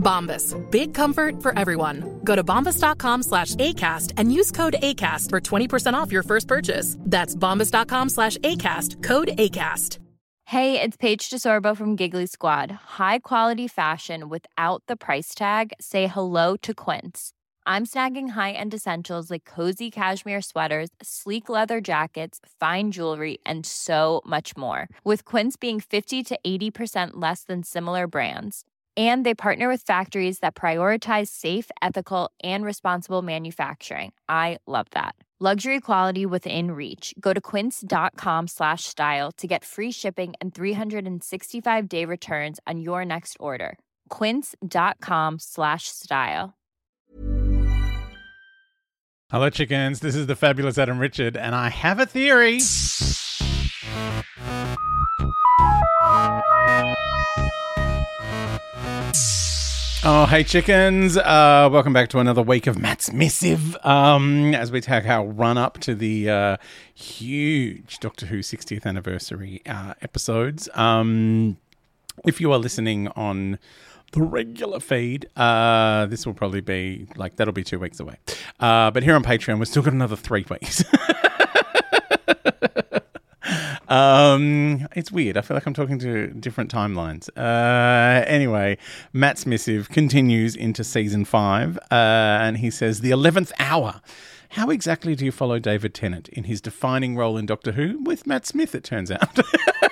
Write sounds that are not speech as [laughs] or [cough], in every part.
Bombas. Big comfort for everyone. Go to bombas.com slash ACAST and use code ACAST for 20% off your first purchase. That's bombas.com slash ACAST. Code ACAST. Hey, it's Paige DeSorbo from Giggly Squad. High quality fashion without the price tag? Say hello to Quince. I'm snagging high end essentials like cozy cashmere sweaters, sleek leather jackets, fine jewelry, and so much more. With Quince being 50 to 80% less than similar brands. And they partner with factories that prioritize safe, ethical, and responsible manufacturing. I love that. Luxury quality within reach. Go to quince.com slash style to get free shipping and 365 day returns on your next order. Quince.com slash style. Hello, chickens. This is the fabulous Adam Richard, and I have a theory. Oh, hey, chickens. Uh, welcome back to another week of Matt's Missive um, as we take our run up to the uh, huge Doctor Who 60th anniversary uh, episodes. Um, if you are listening on the regular feed, uh, this will probably be like that'll be two weeks away. Uh, but here on Patreon, we've still got another three weeks. [laughs] Um, it's weird. I feel like I'm talking to different timelines. Uh, anyway, Matt's missive continues into season five, uh, and he says the eleventh hour. How exactly do you follow David Tennant in his defining role in Doctor Who with Matt Smith? It turns out. [laughs]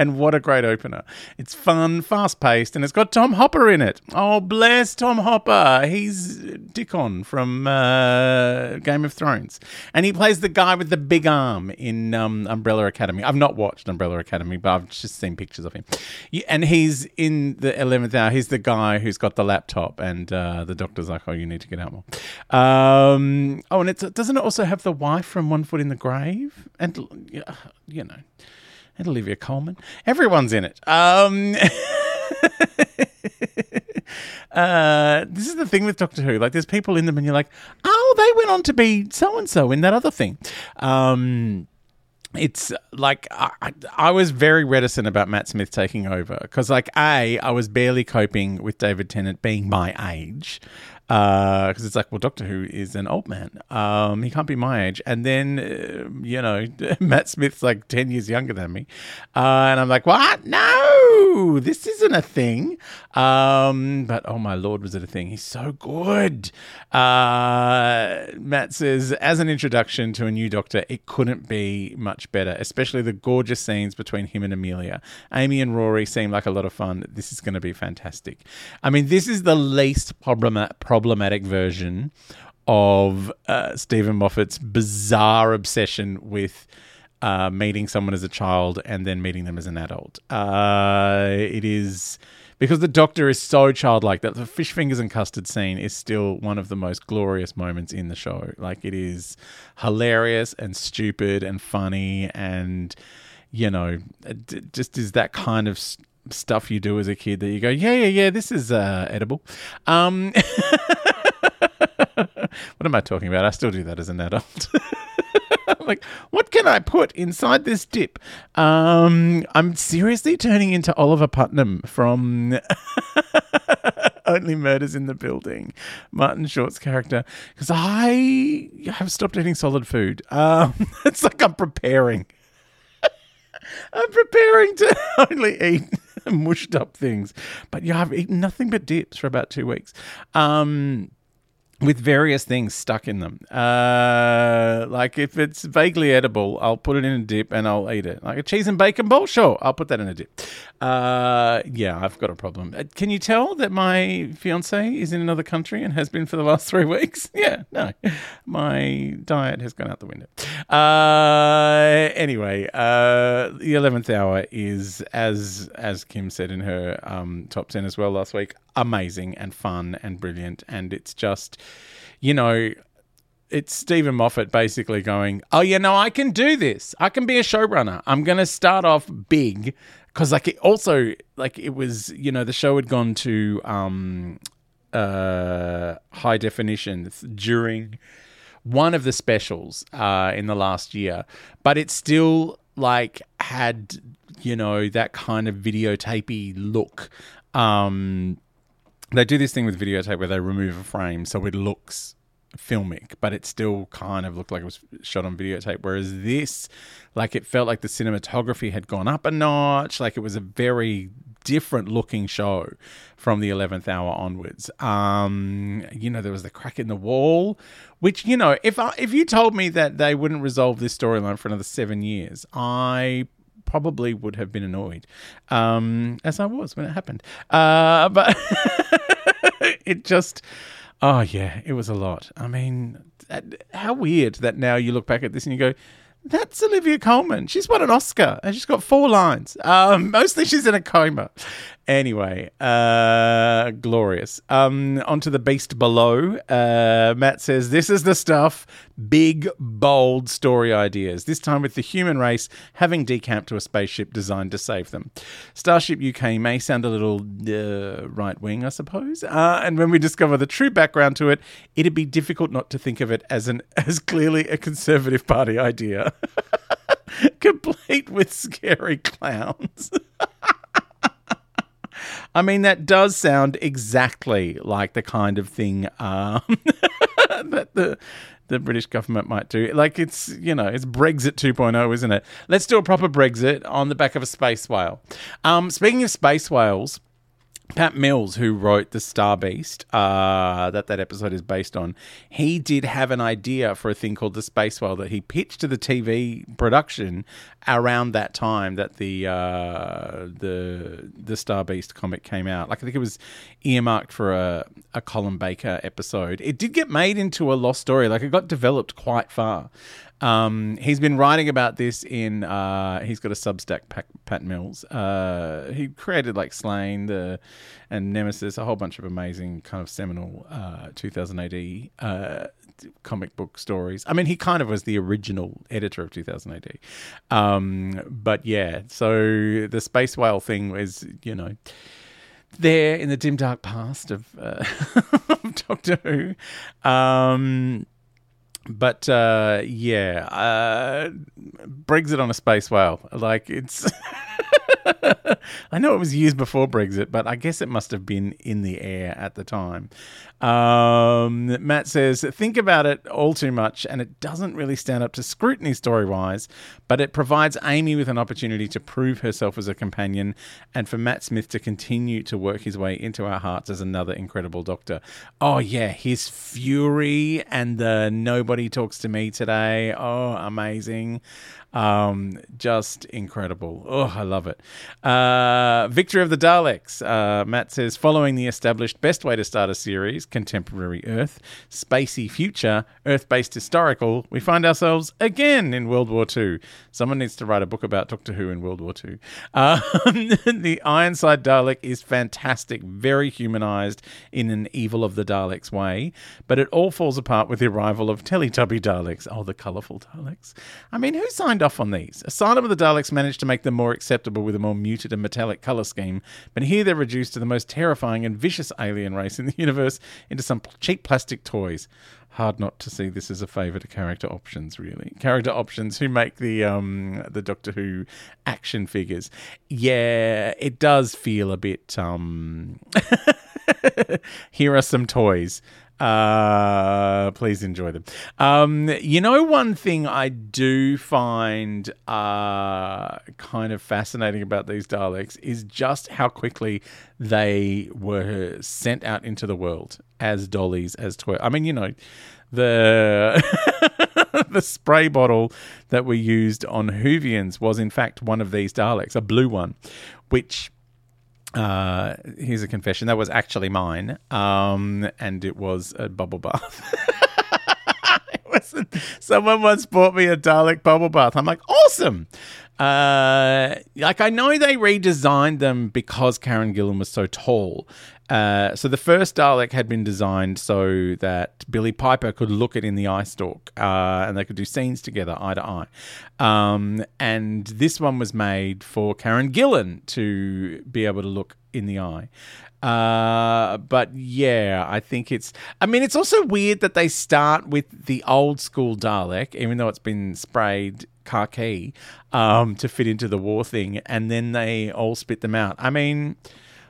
and what a great opener. It's fun, fast paced, and it's got Tom Hopper in it. Oh, bless Tom Hopper. He's Dickon from uh, Game of Thrones. And he plays the guy with the big arm in um, Umbrella Academy. I've not watched Umbrella Academy, but I've just seen pictures of him. And he's in the 11th hour. He's the guy who's got the laptop, and uh, the doctor's like, oh, you need to get out more. Um, oh, and it's, doesn't it also have the wife from One Foot in the Grave? And, you know and Olivia Colman. Everyone's in it. Um, [laughs] uh, this is the thing with Doctor Who. Like, there's people in them, and you're like, oh, they went on to be so and so in that other thing. Um, it's like I, I was very reticent about Matt Smith taking over because, like, a I was barely coping with David Tennant being my age, because uh, it's like, well, Doctor Who is an old man. Um, he can't be my age. And then, uh, you know, [laughs] Matt Smith's like 10 years younger than me. Uh, and I'm like, what? No, this isn't a thing. Um, but oh my lord, was it a thing? He's so good. Uh, Matt says, as an introduction to a new Doctor, it couldn't be much better, especially the gorgeous scenes between him and Amelia. Amy and Rory seem like a lot of fun. This is going to be fantastic. I mean, this is the least problematic problematic version of uh, Steven Moffat's bizarre obsession with uh, meeting someone as a child and then meeting them as an adult. Uh, it is because the Doctor is so childlike that the fish fingers and custard scene is still one of the most glorious moments in the show. Like it is hilarious and stupid and funny and you know just is that kind of stuff you do as a kid that you go, yeah, yeah, yeah, this is uh, edible. Um, [laughs] what am I talking about? I still do that as an adult. [laughs] like, what can I put inside this dip? Um, I'm seriously turning into Oliver Putnam from [laughs] Only Murders in the Building, Martin Short's character, because I have stopped eating solid food. Um, [laughs] it's like I'm preparing. [laughs] I'm preparing to only eat mushed up things. But yeah, I've eaten nothing but dips for about two weeks. Um, with various things stuck in them. Uh, like if it's vaguely edible, I'll put it in a dip and I'll eat it. Like a cheese and bacon bowl, sure, I'll put that in a dip. Uh, yeah, I've got a problem. Uh, Can you tell that my fiance is in another country and has been for the last [laughs] three weeks? [laughs] Yeah, no, my diet has gone out the window. Uh, anyway, uh, the eleventh hour is as as Kim said in her um, top ten as well last week, amazing and fun and brilliant, and it's just, you know, it's Steven Moffat basically going, "Oh, you know, I can do this. I can be a showrunner. I'm going to start off big." Because like it also like it was you know the show had gone to um, uh, high definition during one of the specials uh, in the last year, but it still like had you know that kind of videotapey look. Um, they do this thing with videotape where they remove a frame so it looks filmic, but it still kind of looked like it was shot on videotape. Whereas this, like, it felt like the cinematography had gone up a notch. Like, it was a very different looking show from the 11th hour onwards. Um, you know, there was the crack in the wall, which, you know, if I, if you told me that they wouldn't resolve this storyline for another seven years, I probably would have been annoyed, um, as I was when it happened. Uh, but [laughs] it just, oh yeah, it was a lot. I mean, how weird that now you look back at this and you go, that's Olivia Colman. She's won an Oscar and she's got four lines. Um, mostly she's in a coma. Anyway, uh, glorious. Um, onto the beast below. Uh, Matt says, This is the stuff. Big, bold story ideas. This time with the human race having decamped to a spaceship designed to save them. Starship UK may sound a little uh, right wing, I suppose. Uh, and when we discover the true background to it, it'd be difficult not to think of it as an [laughs] as clearly a Conservative Party idea. [laughs] Complete with scary clowns. [laughs] I mean, that does sound exactly like the kind of thing um, [laughs] that the the British government might do. Like it's you know it's Brexit 2.0, isn't it? Let's do a proper Brexit on the back of a space whale. Um, speaking of space whales. Pat Mills, who wrote The Star Beast, uh, that that episode is based on, he did have an idea for a thing called the Space Whale that he pitched to the TV production around that time that the uh, the the Star Beast comic came out. Like I think it was earmarked for a a Colin Baker episode. It did get made into a lost story. Like it got developed quite far. Um, he's been writing about this in. Uh, he's got a Substack, Pat, Pat Mills. Uh, he created like Slain, the and Nemesis, a whole bunch of amazing kind of seminal uh, 2000 AD uh, comic book stories. I mean, he kind of was the original editor of 2000 AD. Um, but yeah, so the space whale thing was, you know there in the dim dark past of, uh, [laughs] of Doctor Who. Um, but uh, yeah, uh, Brexit on a space whale. Like it's. [laughs] [laughs] I know it was used before Brexit, but I guess it must have been in the air at the time. Um, Matt says, think about it all too much, and it doesn't really stand up to scrutiny story wise, but it provides Amy with an opportunity to prove herself as a companion and for Matt Smith to continue to work his way into our hearts as another incredible doctor. Oh, yeah, his fury and the nobody talks to me today. Oh, amazing. Um, just incredible. Oh, I love it. Uh, Victory of the Daleks. Uh, Matt says, following the established best way to start a series, contemporary Earth, spacey future, Earth based historical, we find ourselves again in World War II. Someone needs to write a book about Doctor Who in World War II. Um, [laughs] the Ironside Dalek is fantastic, very humanized in an evil of the Daleks way, but it all falls apart with the arrival of Teletubby Daleks. Oh, the colourful Daleks. I mean, who signed off on these? Asylum of the Daleks managed to make them more acceptable with a more muted and metallic colour scheme, but here they're reduced to the most terrifying and vicious alien race in the [laughs] universe into some cheap plastic toys. Hard not to see this as a favour to character options, really. Character options who make the um the Doctor Who action figures. Yeah, it does feel a bit um [laughs] here are some toys. Uh, please enjoy them. Um, you know, one thing I do find uh, kind of fascinating about these Daleks is just how quickly they were sent out into the world as dollies, as toy. I mean, you know, the [laughs] the spray bottle that we used on Whovians was in fact one of these Daleks, a blue one, which uh, here's a confession that was actually mine, um, and it was a bubble bath. [laughs] it wasn't. Someone once bought me a Dalek bubble bath. I'm like, awesome. Uh, like I know they redesigned them because Karen Gillan was so tall. Uh, so the first Dalek had been designed so that Billie Piper could look it in the eye stalk, uh, and they could do scenes together, eye to eye. Um, and this one was made for Karen Gillan to be able to look in the eye. Uh, but yeah, I think it's. I mean, it's also weird that they start with the old school Dalek, even though it's been sprayed khaki um, to fit into the war thing, and then they all spit them out. I mean,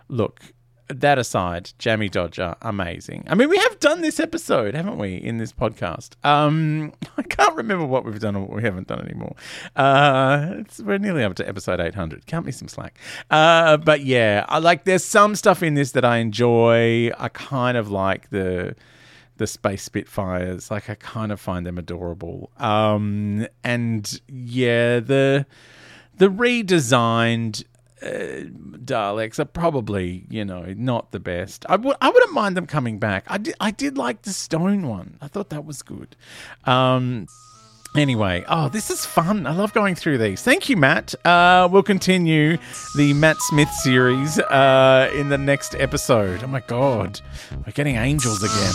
look. That aside, Jammie Dodger, amazing. I mean, we have done this episode, haven't we, in this podcast? Um, [laughs] I can't remember what we've done or what we haven't done anymore. Uh, we're nearly up to episode 800. Count me some slack. Uh, but yeah, I like. There's some stuff in this that I enjoy. I kind of like the the space spitfires like i kind of find them adorable um and yeah the the redesigned uh, Daleks are probably, you know, not the best. I w- I wouldn't mind them coming back. I did, I did like the stone one. I thought that was good. Um, anyway, oh, this is fun. I love going through these. Thank you, Matt. Uh, we'll continue the Matt Smith series uh, in the next episode. Oh my God, we're getting angels again.